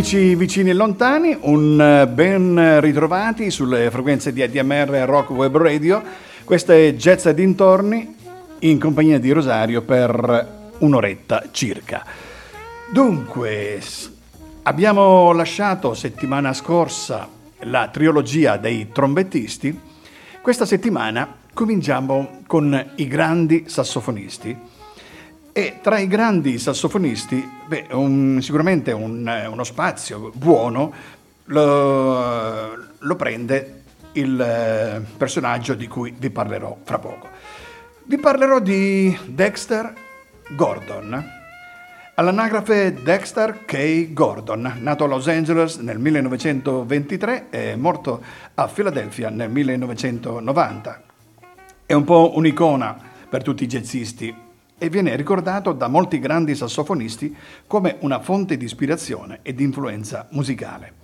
amici vicini e lontani, un eh, ben ritrovati sulle frequenze di ADMR Rock Web Radio. Questa è Jazz dintorni in compagnia di Rosario per un'oretta circa. Dunque, abbiamo lasciato settimana scorsa la trilogia dei trombettisti. Questa settimana cominciamo con i grandi sassofonisti. E tra i grandi sassofonisti, beh, un- sicuramente un- uno spazio buono lo, lo prende il eh, personaggio di cui vi parlerò fra poco. Vi parlerò di Dexter Gordon. All'anagrafe Dexter K. Gordon, nato a Los Angeles nel 1923 e morto a Filadelfia nel 1990. È un po' un'icona per tutti i jazzisti e viene ricordato da molti grandi sassofonisti come una fonte di ispirazione e di influenza musicale.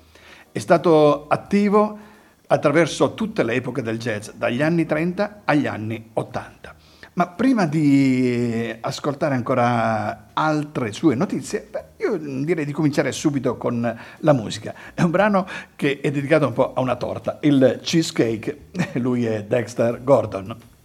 È stato attivo attraverso tutte le epoche del jazz, dagli anni 30 agli anni 80. Ma prima di ascoltare ancora altre sue notizie, beh, io direi di cominciare subito con la musica. È un brano che è dedicato un po' a una torta, il cheesecake. Lui è Dexter Gordon.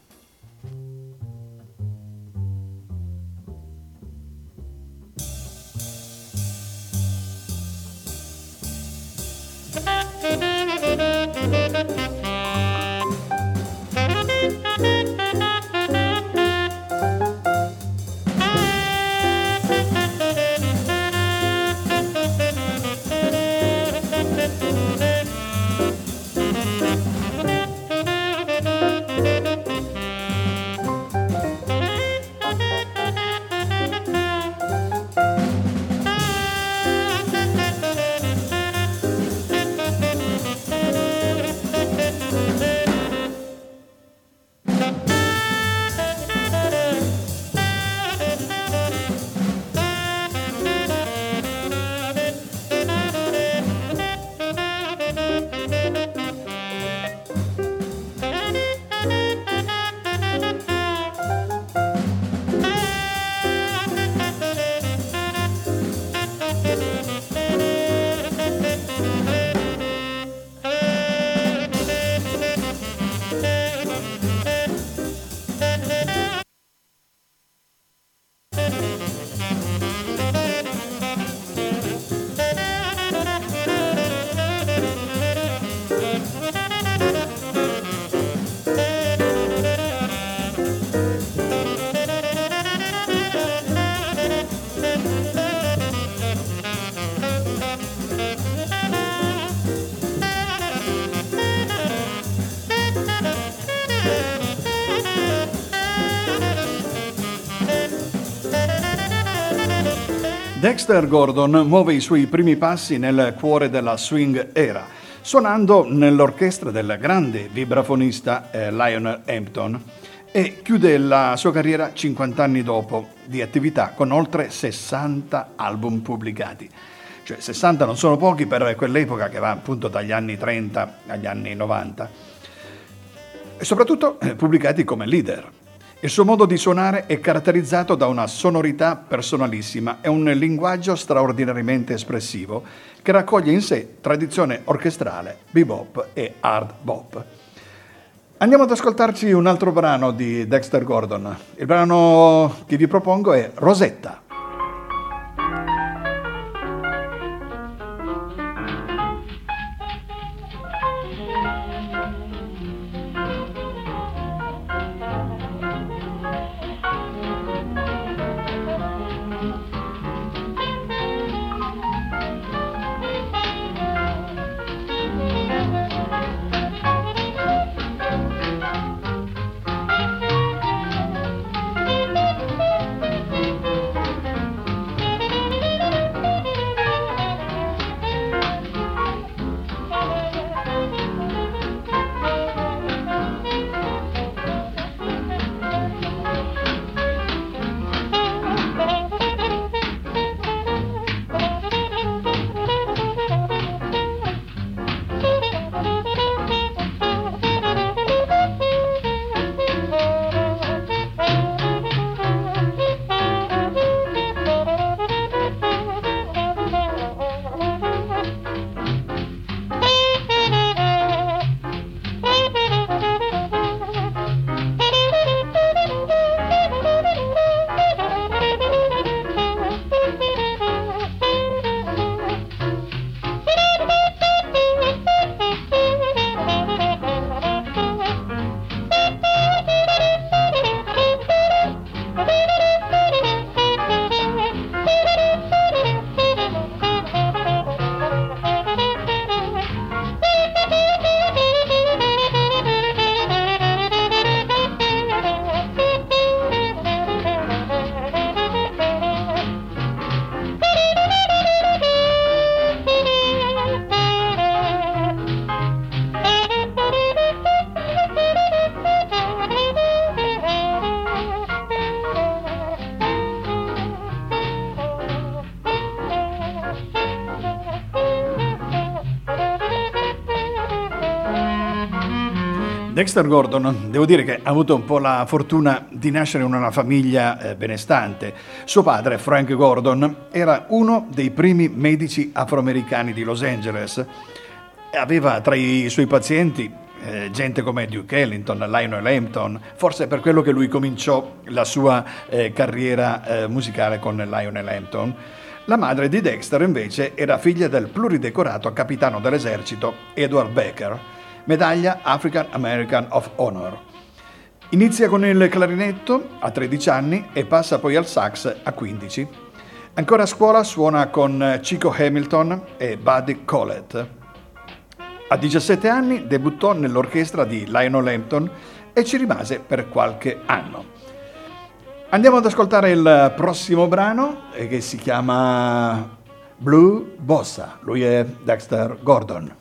Dexter Gordon muove i suoi primi passi nel cuore della swing era, suonando nell'orchestra del grande vibrafonista eh, Lionel Hampton e chiude la sua carriera 50 anni dopo di attività con oltre 60 album pubblicati. Cioè 60 non sono pochi per quell'epoca che va appunto dagli anni 30 agli anni 90 e soprattutto eh, pubblicati come leader. Il suo modo di suonare è caratterizzato da una sonorità personalissima e un linguaggio straordinariamente espressivo che raccoglie in sé tradizione orchestrale, bebop e hard bop. Andiamo ad ascoltarci un altro brano di Dexter Gordon. Il brano che vi propongo è Rosetta. Dexter Gordon, devo dire che ha avuto un po' la fortuna di nascere in una famiglia eh, benestante. Suo padre, Frank Gordon, era uno dei primi medici afroamericani di Los Angeles. Aveva tra i suoi pazienti eh, gente come Duke Ellington, Lionel Hampton, forse per quello che lui cominciò la sua eh, carriera eh, musicale con Lionel Hampton. La madre di Dexter invece era figlia del pluridecorato capitano dell'esercito Edward Becker medaglia African American of Honor. Inizia con il clarinetto a 13 anni e passa poi al sax a 15. Ancora a scuola suona con Chico Hamilton e Buddy Collett. A 17 anni debuttò nell'orchestra di Lionel Hampton e ci rimase per qualche anno. Andiamo ad ascoltare il prossimo brano eh, che si chiama Blue Bossa. Lui è Dexter Gordon.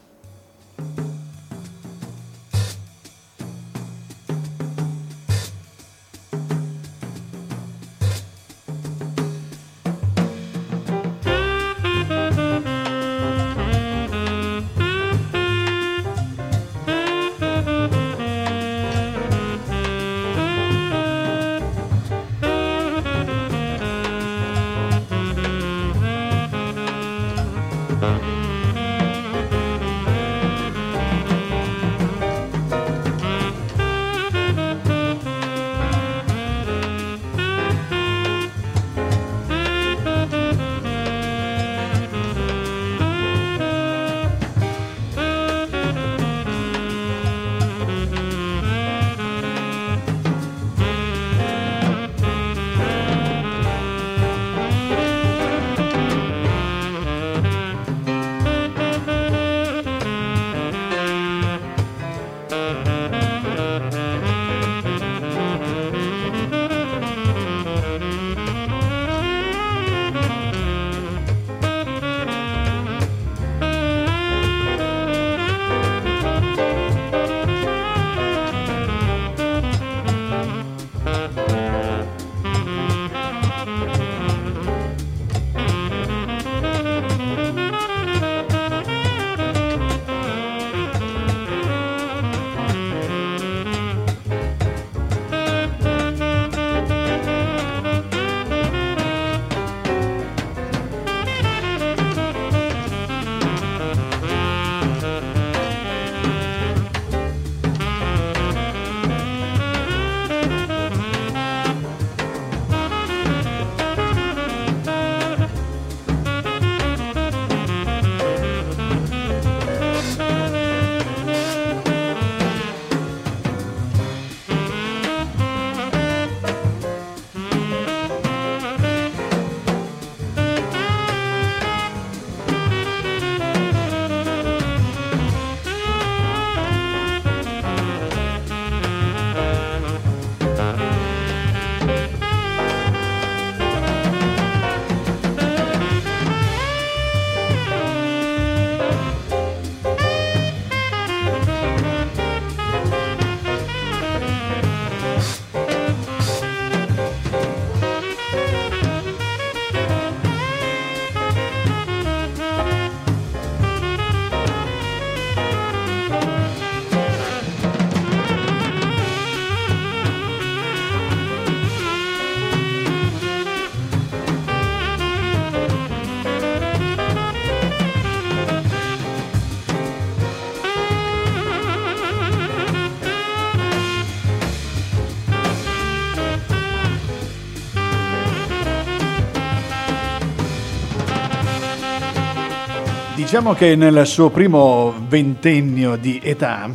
Diciamo che nel suo primo ventennio di età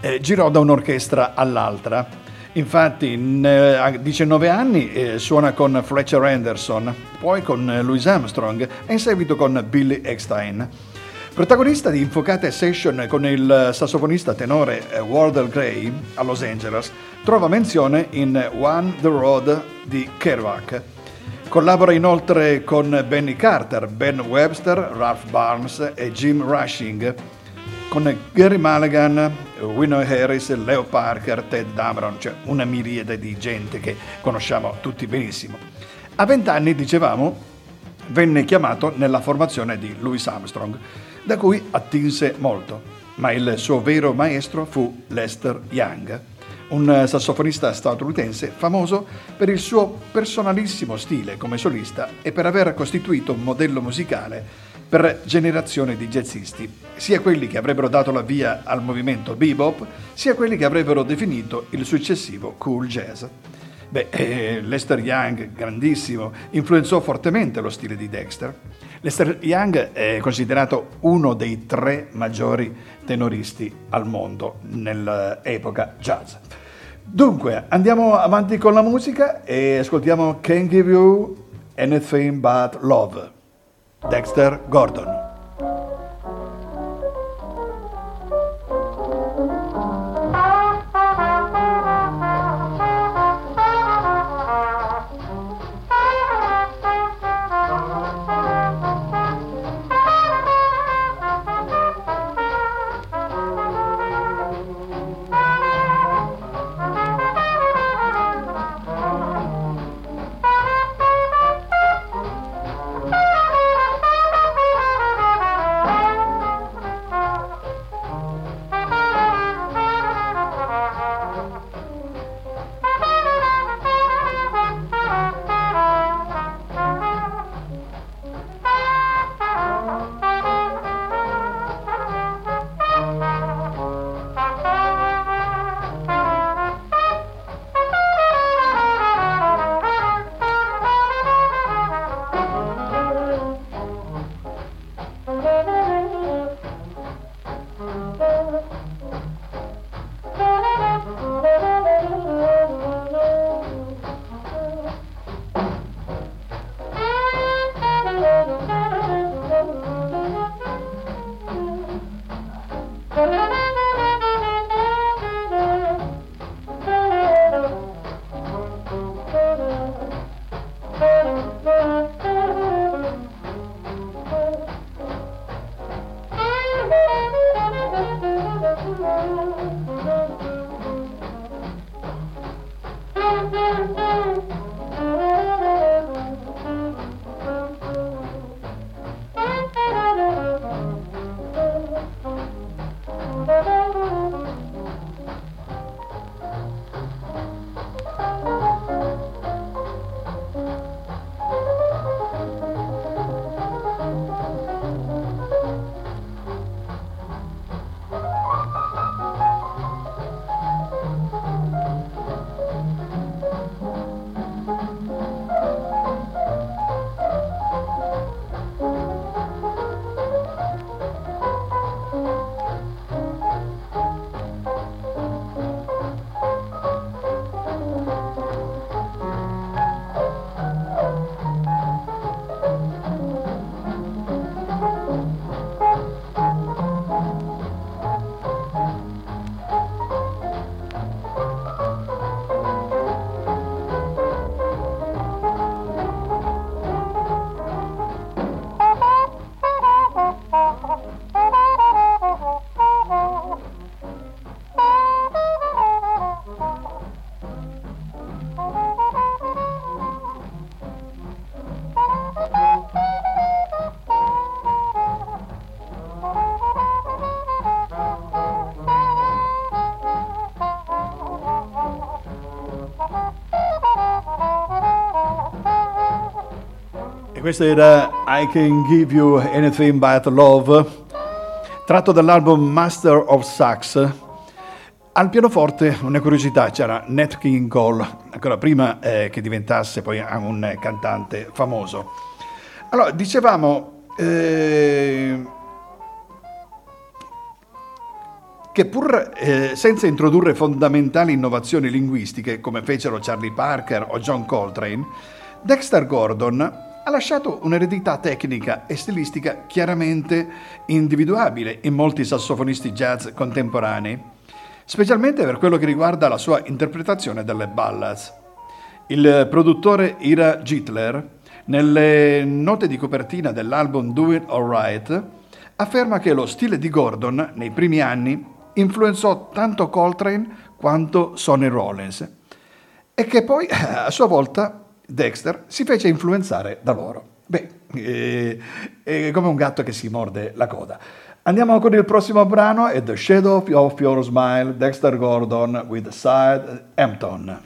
eh, girò da un'orchestra all'altra. Infatti in, a 19 anni eh, suona con Fletcher Anderson, poi con Louis Armstrong e in seguito con Billy Eckstein. Protagonista di infuocate session con il sassofonista tenore eh, Wardell Gray a Los Angeles, trova menzione in One the Road di Kerouac. Collabora inoltre con Benny Carter, Ben Webster, Ralph Barnes e Jim Rushing, con Gary Mulligan, Winnow Harris, Leo Parker, Ted Dameron, cioè una miriade di gente che conosciamo tutti benissimo. A vent'anni, dicevamo, venne chiamato nella formazione di Louis Armstrong, da cui attinse molto. ma il suo vero maestro fu Lester Young, un sassofonista statunitense famoso per il suo personalissimo stile come solista e per aver costituito un modello musicale per generazioni di jazzisti, sia quelli che avrebbero dato la via al movimento bebop, sia quelli che avrebbero definito il successivo cool jazz. Beh, eh, Lester Young, grandissimo, influenzò fortemente lo stile di Dexter. Lester Young è considerato uno dei tre maggiori tenoristi al mondo nell'epoca jazz. Dunque, andiamo avanti con la musica e ascoltiamo Can't Give You Anything But Love, Dexter Gordon. Questo era I Can Give You Anything But Love, tratto dall'album Master of Sax. Al pianoforte, una curiosità, c'era Nat King Cole, ancora prima eh, che diventasse poi un cantante famoso. Allora, dicevamo eh, che pur eh, senza introdurre fondamentali innovazioni linguistiche come fecero Charlie Parker o John Coltrane, Dexter Gordon ha lasciato un'eredità tecnica e stilistica chiaramente individuabile in molti sassofonisti jazz contemporanei, specialmente per quello che riguarda la sua interpretazione delle ballads. Il produttore Ira Gittler, nelle note di copertina dell'album Do It Alright, afferma che lo stile di Gordon nei primi anni influenzò tanto Coltrane quanto Sonny Rollins e che poi a sua volta Dexter si fece influenzare da loro. Beh, è, è come un gatto che si morde la coda. Andiamo con il prossimo brano, è The Shadow of Your Smile, Dexter Gordon with Side Hampton.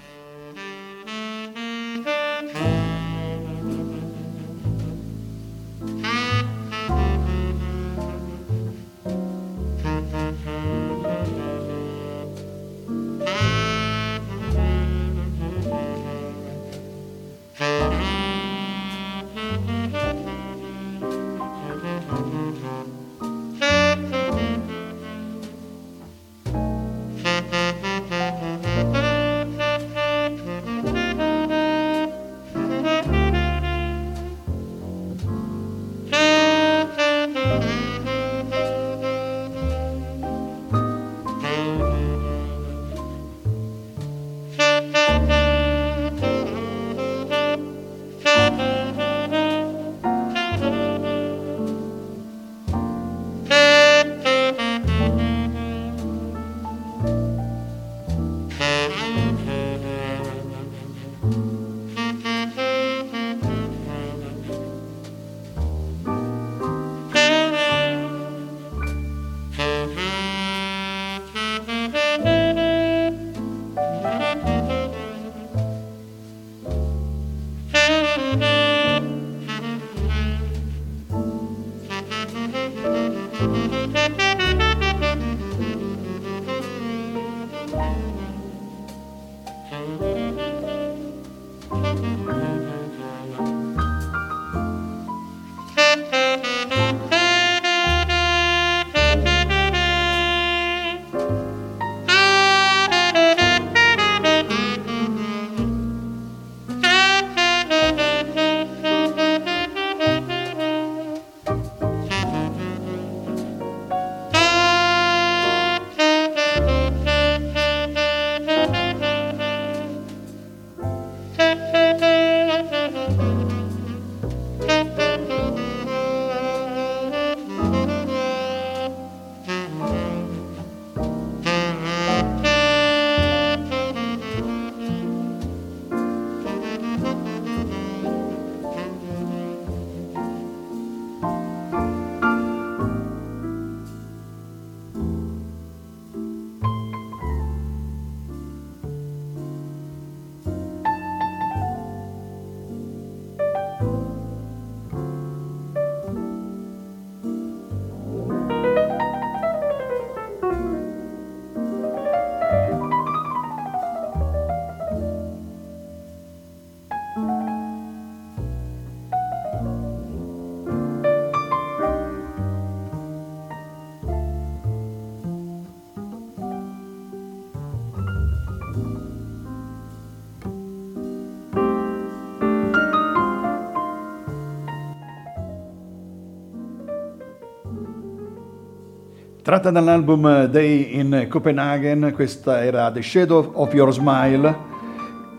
Tratta dall'album Day in Copenhagen, questa era The Shadow of Your Smile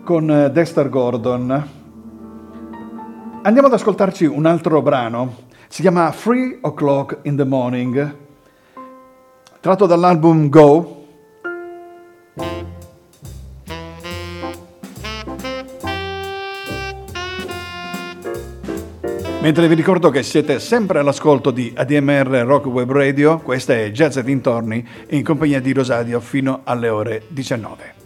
con Dexter Gordon. Andiamo ad ascoltarci un altro brano, si chiama Three O'Clock in the Morning, tratto dall'album Go, Mentre vi ricordo che siete sempre all'ascolto di ADMR Rock Web Radio, questa è Jazz e Dintorni in compagnia di Rosadio fino alle ore 19.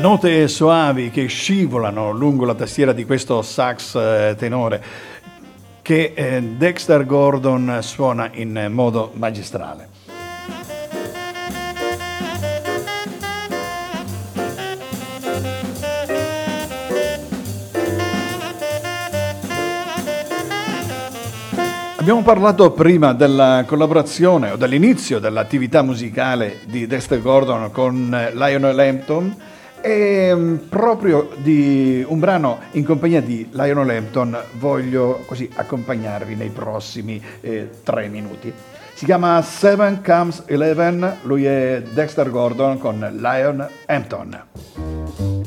Note soavi che scivolano lungo la tastiera di questo sax eh, tenore che eh, Dexter Gordon suona in modo magistrale. Abbiamo parlato prima della collaborazione o dell'inizio dell'attività musicale di Dexter Gordon con eh, Lionel Hampton e mm, proprio di un brano in compagnia di Lionel Hampton voglio così accompagnarvi nei prossimi eh, tre minuti. Si chiama Seven Comes Eleven, lui è Dexter Gordon con Lion Hampton.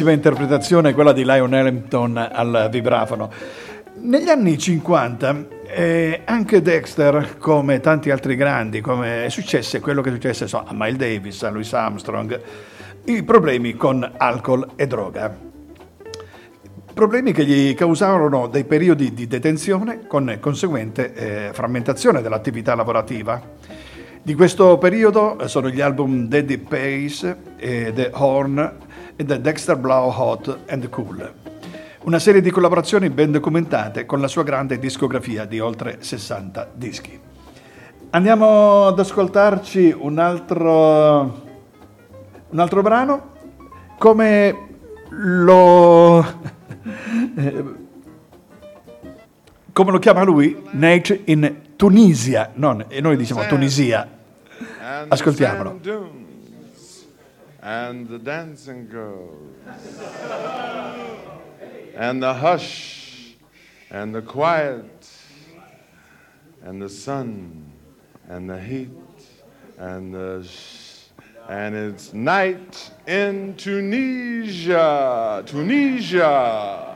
Grandissima interpretazione quella di Lionel Hampton al vibrafono. Negli anni 50 eh, anche Dexter, come tanti altri grandi, come è successo quello che è successo so, a Miles Davis, a Louis Armstrong, i problemi con alcol e droga. problemi che gli causarono dei periodi di detenzione con conseguente eh, frammentazione dell'attività lavorativa. Di questo periodo sono gli album Daddy Pace, e The Horn e The Dexter Blau Hot and Cool. Una serie di collaborazioni ben documentate con la sua grande discografia di oltre 60 dischi. Andiamo ad ascoltarci un altro, un altro brano come lo come lo chiama lui? Nate in Tunisia, non, e noi diciamo Tunisia. Ascoltiamolo. And the dancing girls, and the hush, and the quiet, and the sun, and the heat, and the sh- and it's night in Tunisia, Tunisia.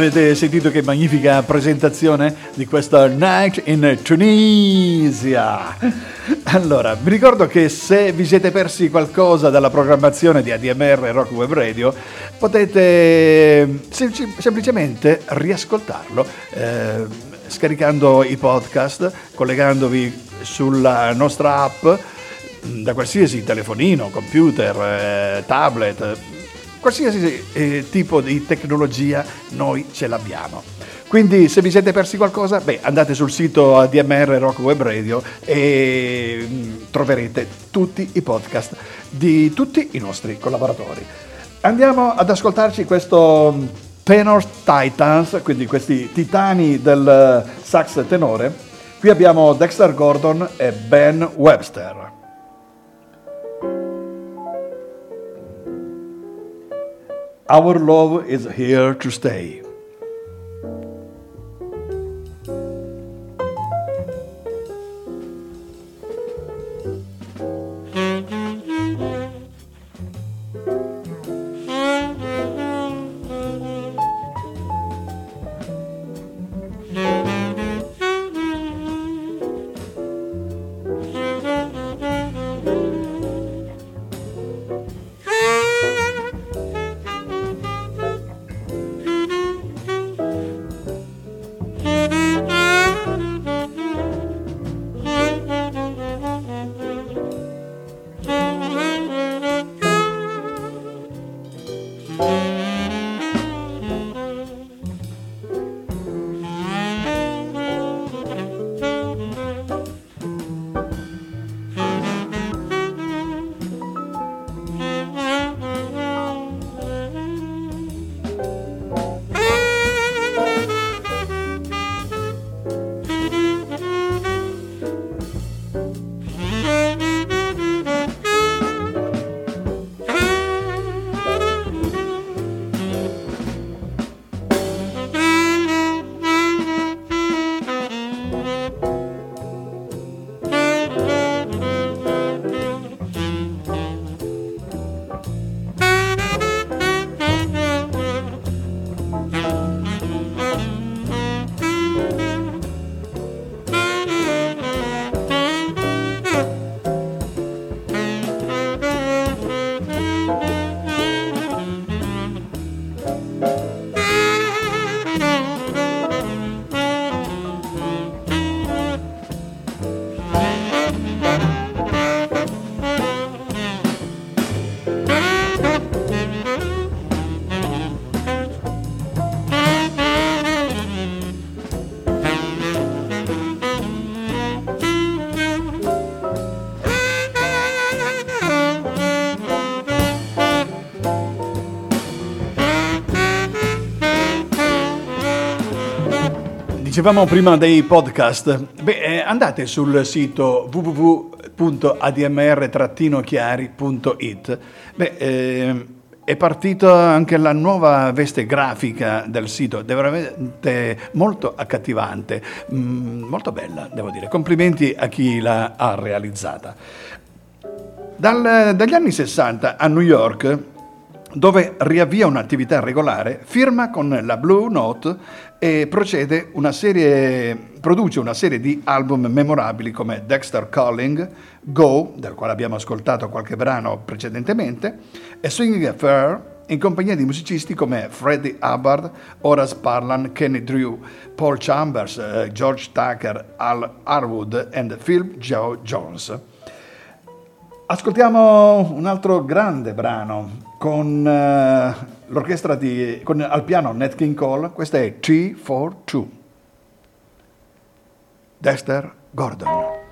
Avete sentito che magnifica presentazione di questa Night in Tunisia? Allora, vi ricordo che se vi siete persi qualcosa dalla programmazione di ADMR Rock Web Radio, potete sem- semplicemente riascoltarlo eh, scaricando i podcast, collegandovi sulla nostra app da qualsiasi telefonino, computer, eh, tablet, qualsiasi eh, tipo di tecnologia noi ce l'abbiamo. Quindi se vi siete persi qualcosa, beh, andate sul sito ADMR Rock Web Radio e mm, troverete tutti i podcast di tutti i nostri collaboratori. Andiamo ad ascoltarci questo mm, Tenor Titans, quindi questi titani del sax tenore. Qui abbiamo Dexter Gordon e Ben Webster. Our love is here to stay. Dicevamo prima dei podcast, beh, eh, andate sul sito www.admr-chiari.it. Beh, eh, è partita anche la nuova veste grafica del sito, è veramente molto accattivante, mm, molto bella, devo dire. Complimenti a chi l'ha realizzata. Dal, dagli anni 60 a New York, dove riavvia un'attività regolare, firma con la Blue Note e una serie, produce una serie di album memorabili come Dexter Calling, Go, dal quale abbiamo ascoltato qualche brano precedentemente, e Swinging Affair, in compagnia di musicisti come Freddie Hubbard, Horace Parlan, Kenny Drew, Paul Chambers, eh, George Tucker, Al Harwood e Phil Joe Jones. Ascoltiamo un altro grande brano con uh, l'orchestra di, con, al piano Nat King Cole, questa è T42. Dexter Gordon.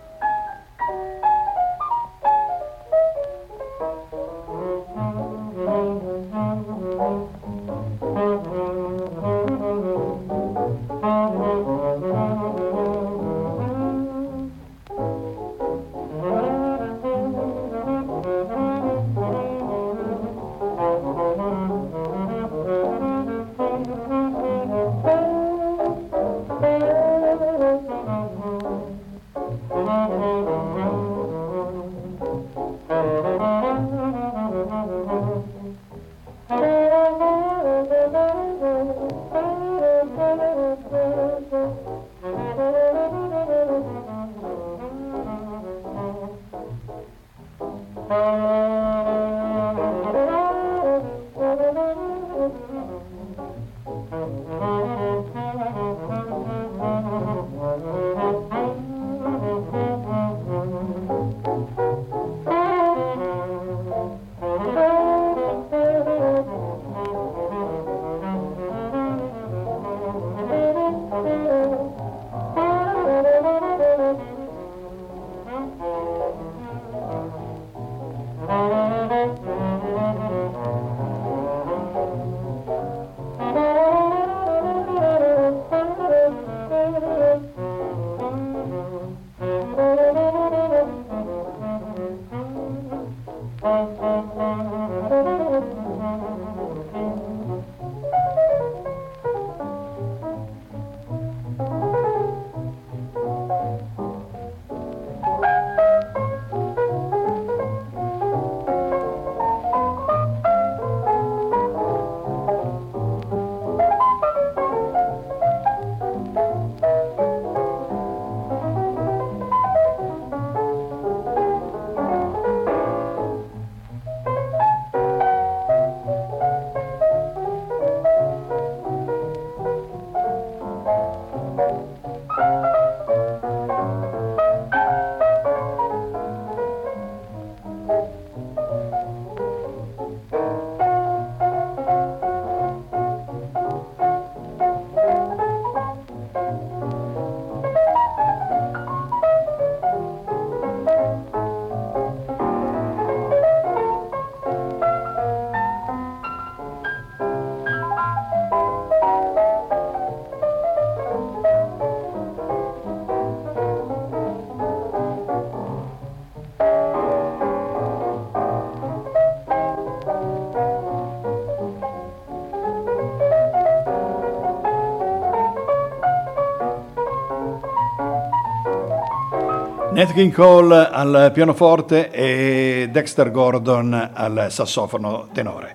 Nat King Cole al pianoforte e Dexter Gordon al sassofono tenore.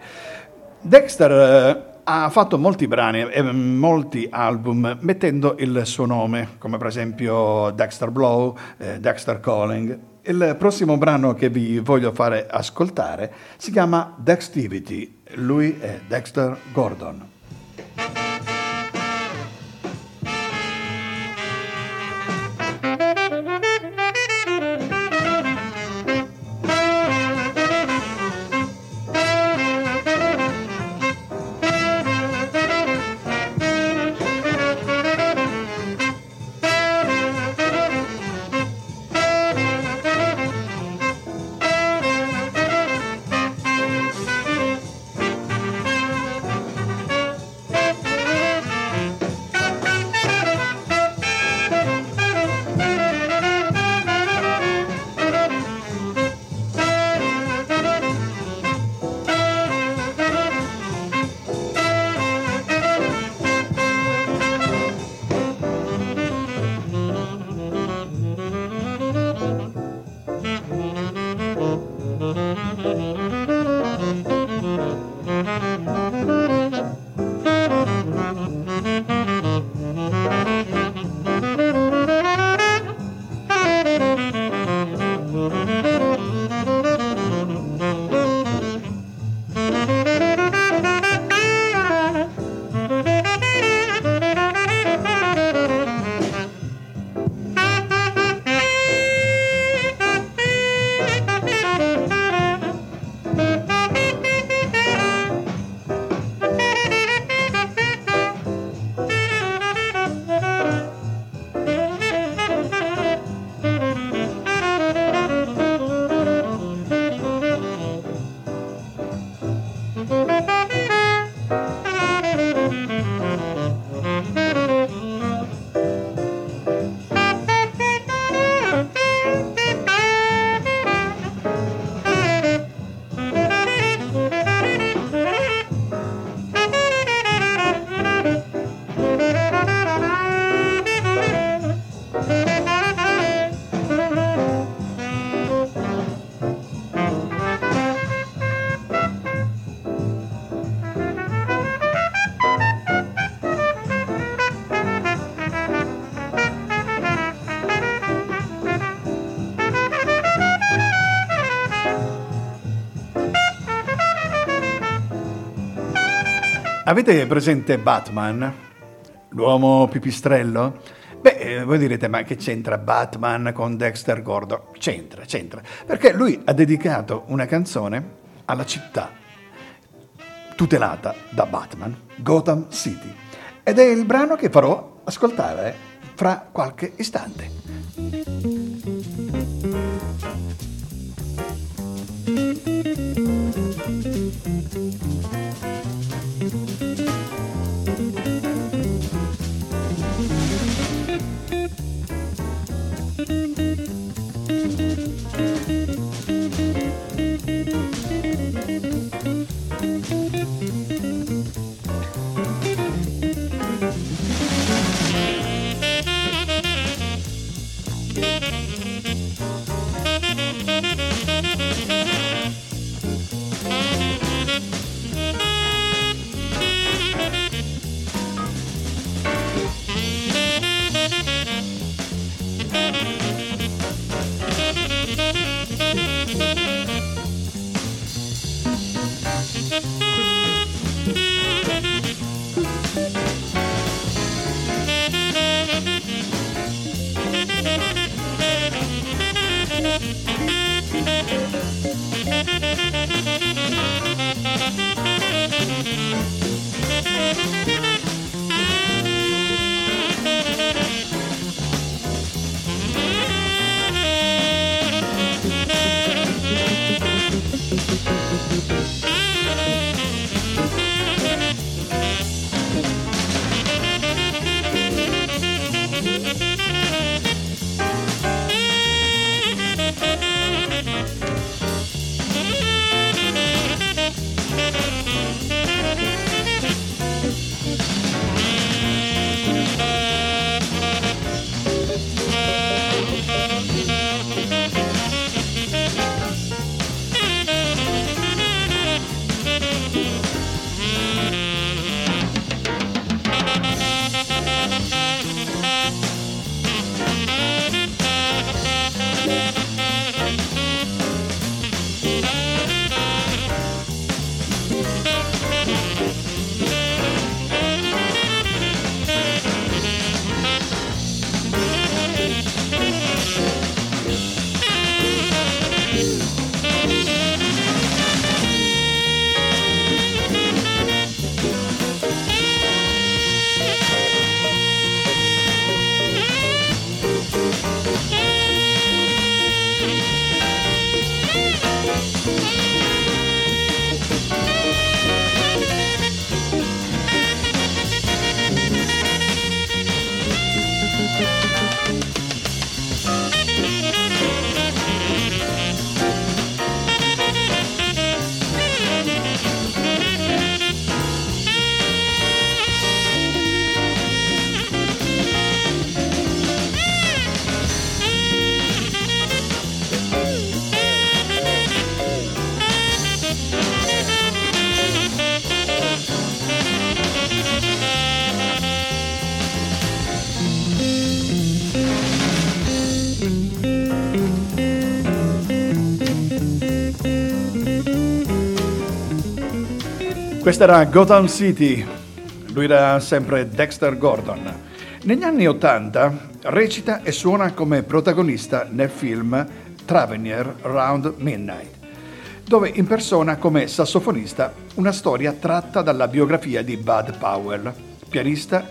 Dexter eh, ha fatto molti brani e molti album mettendo il suo nome, come per esempio Dexter Blow, eh, Dexter Calling. Il prossimo brano che vi voglio fare ascoltare si chiama Dextivity. Lui è Dexter Gordon. Avete presente Batman? L'uomo pipistrello? Beh, eh, voi direte, ma che c'entra Batman con Dexter Gordon? C'entra, c'entra, perché lui ha dedicato una canzone alla città tutelata da Batman, Gotham City. Ed è il brano che farò ascoltare fra qualche istante. Questa era Gotham City, lui era sempre Dexter Gordon. Negli anni Ottanta recita e suona come protagonista nel film Travenier Round Midnight, dove impersona come sassofonista una storia tratta dalla biografia di Bud Powell, pianista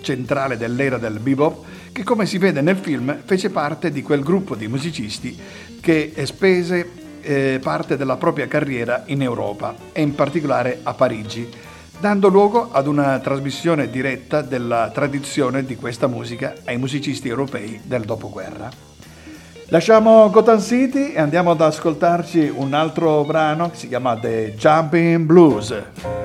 centrale dell'era del bebop, che come si vede nel film fece parte di quel gruppo di musicisti che spese eh, parte della propria carriera in Europa e in particolare a Parigi, dando luogo ad una trasmissione diretta della tradizione di questa musica ai musicisti europei del dopoguerra. Lasciamo Gotham City e andiamo ad ascoltarci un altro brano che si chiama The Jumping Blues.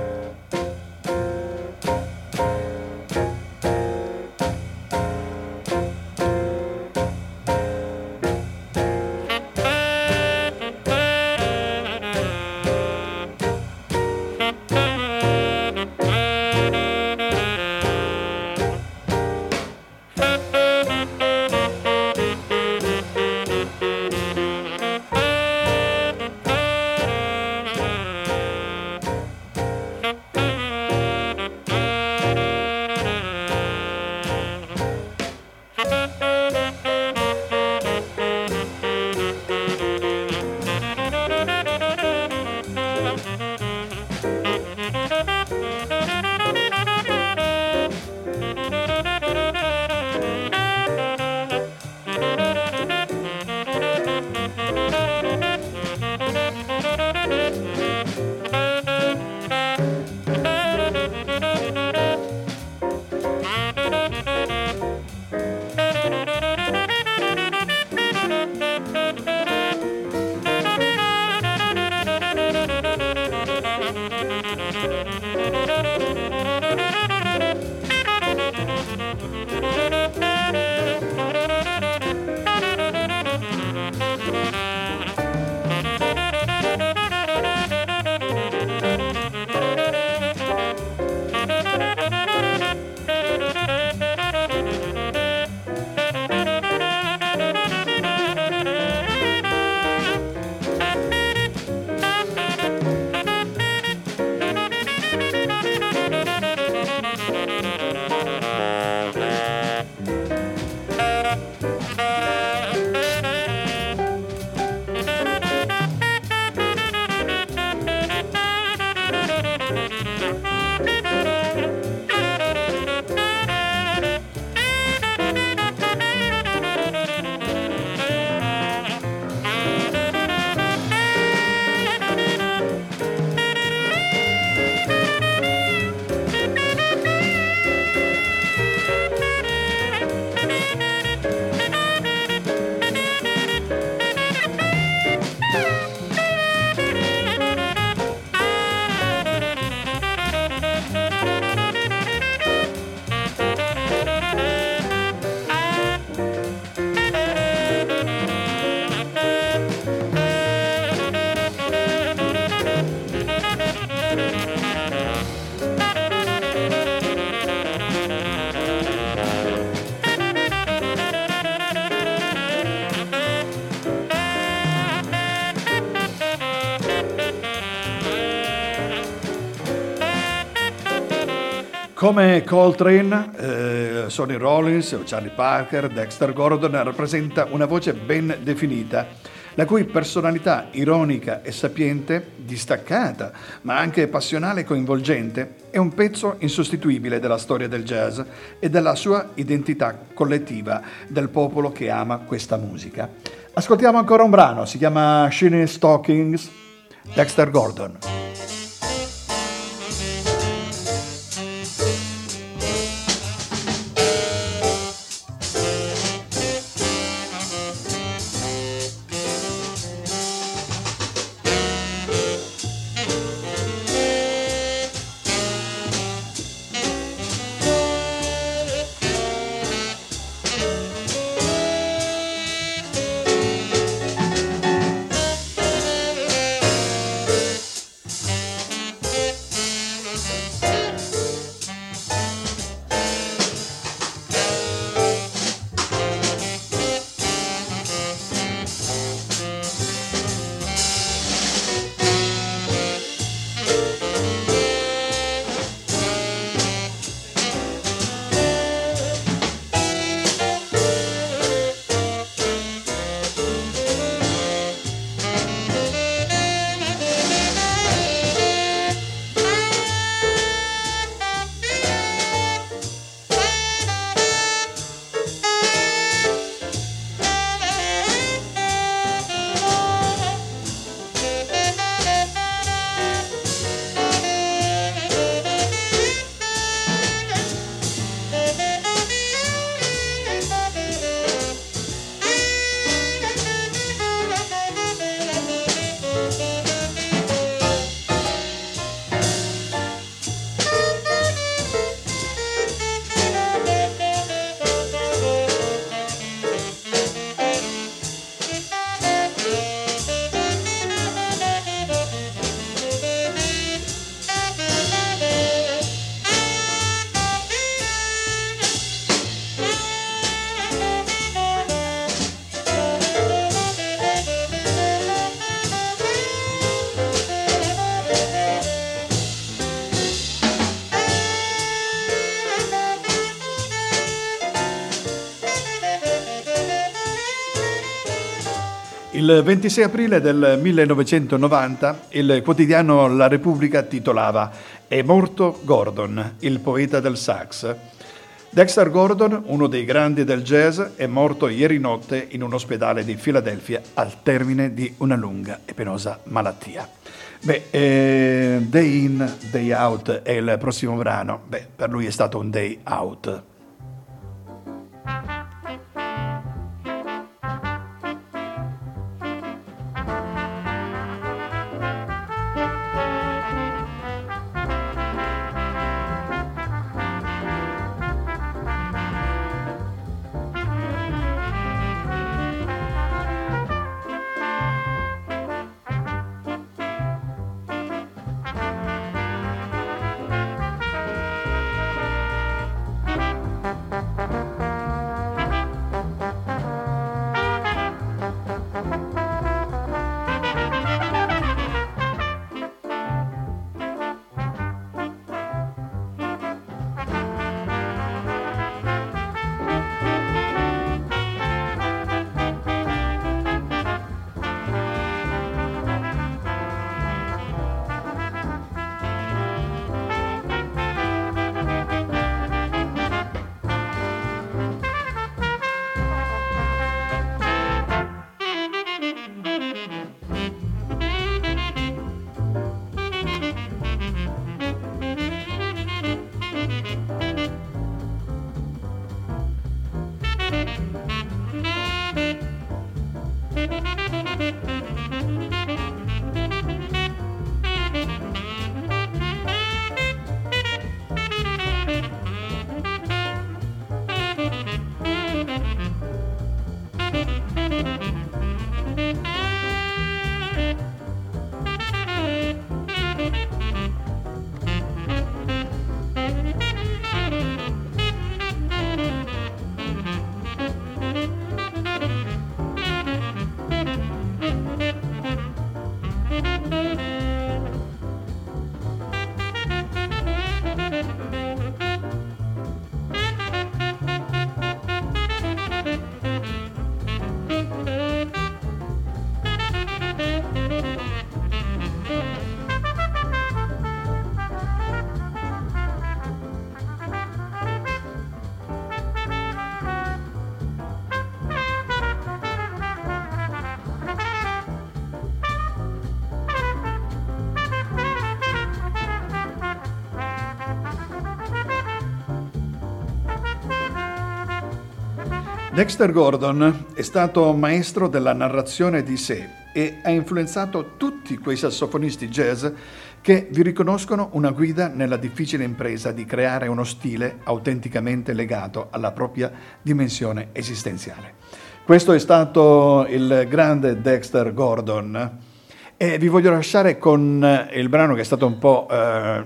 Come Coltrane, eh, Sonny Rollins Charlie Parker, Dexter Gordon rappresenta una voce ben definita, la cui personalità ironica e sapiente, distaccata, ma anche passionale e coinvolgente, è un pezzo insostituibile della storia del jazz e della sua identità collettiva del popolo che ama questa musica. Ascoltiamo ancora un brano, si chiama Shiny Stockings, Dexter Gordon. Il 26 aprile del 1990 il quotidiano La Repubblica titolava È morto Gordon, il poeta del sax. Dexter Gordon, uno dei grandi del jazz, è morto ieri notte in un ospedale di Filadelfia al termine di una lunga e penosa malattia. Beh, eh, Day In, Day Out è il prossimo brano. Beh, per lui è stato un day out. Dexter Gordon è stato maestro della narrazione di sé e ha influenzato tutti quei sassofonisti jazz che vi riconoscono una guida nella difficile impresa di creare uno stile autenticamente legato alla propria dimensione esistenziale. Questo è stato il grande Dexter Gordon. E vi voglio lasciare con il brano che è stato un po' eh,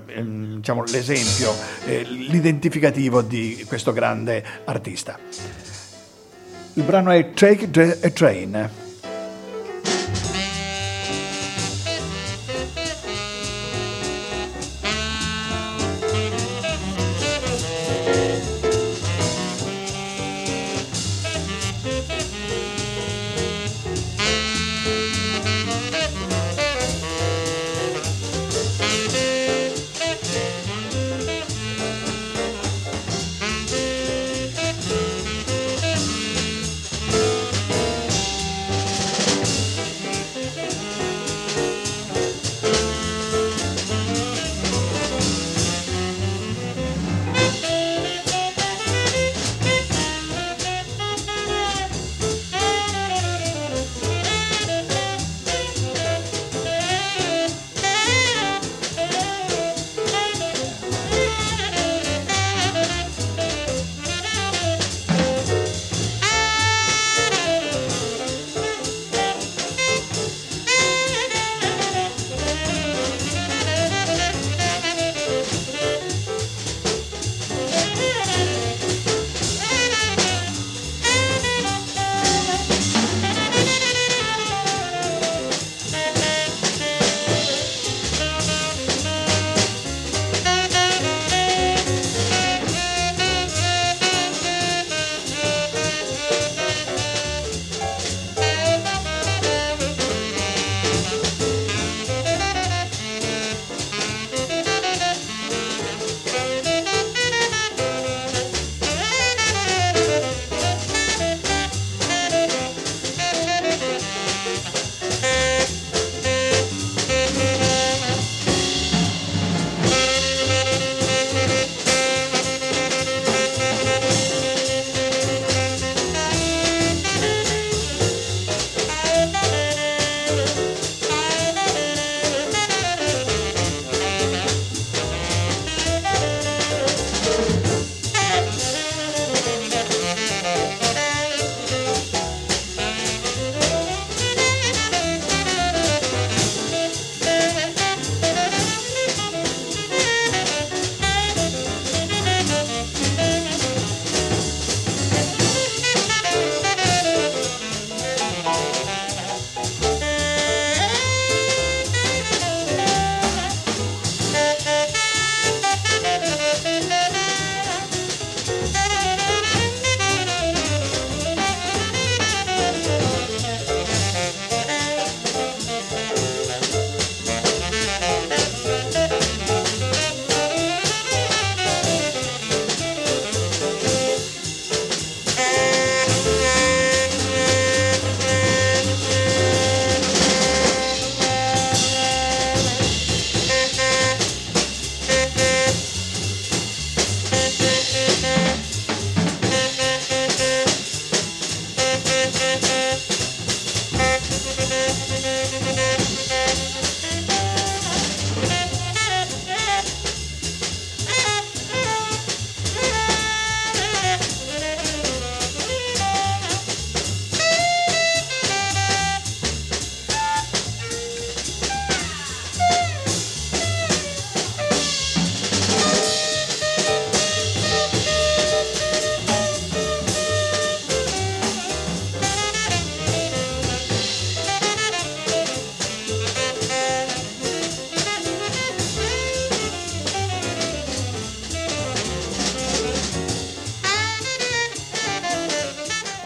diciamo, l'esempio, eh, l'identificativo di questo grande artista. Il brano è Take a Train.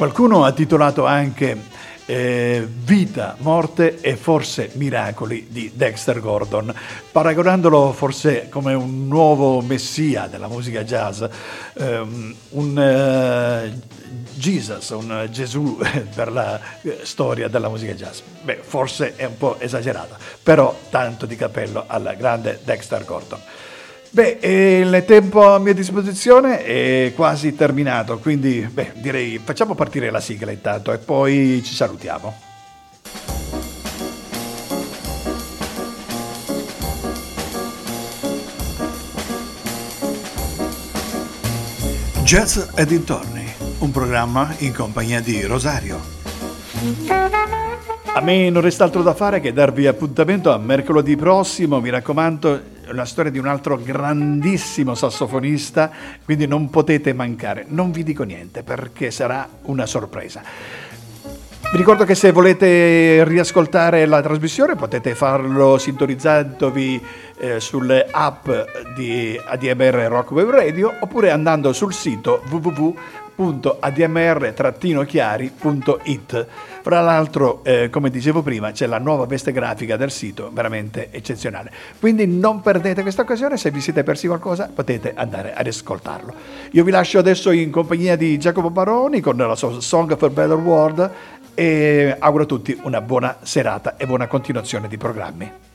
Qualcuno ha titolato anche eh, Vita, morte e forse miracoli di Dexter Gordon, paragonandolo forse come un nuovo messia della musica jazz, ehm, un eh, Jesus, un Gesù per la eh, storia della musica jazz. Beh, forse è un po' esagerata, però tanto di cappello al grande Dexter Gordon. Beh, il tempo a mia disposizione è quasi terminato, quindi beh, direi facciamo partire la sigla intanto e poi ci salutiamo. Jazz e dintorni, un programma in compagnia di Rosario. A me non resta altro da fare che darvi appuntamento a mercoledì prossimo, mi raccomando, una storia di un altro grandissimo sassofonista, quindi non potete mancare. Non vi dico niente perché sarà una sorpresa. Vi ricordo che se volete riascoltare la trasmissione potete farlo sintonizzandovi eh, sulle app di ADMR Rock Web Radio oppure andando sul sito www.admr-chiari.it. Fra l'altro, eh, come dicevo prima, c'è la nuova veste grafica del sito, veramente eccezionale. Quindi non perdete questa occasione, se vi siete persi qualcosa potete andare ad ascoltarlo. Io vi lascio adesso in compagnia di Giacomo Baroni con la sua Song for Better World e auguro a tutti una buona serata e buona continuazione di programmi.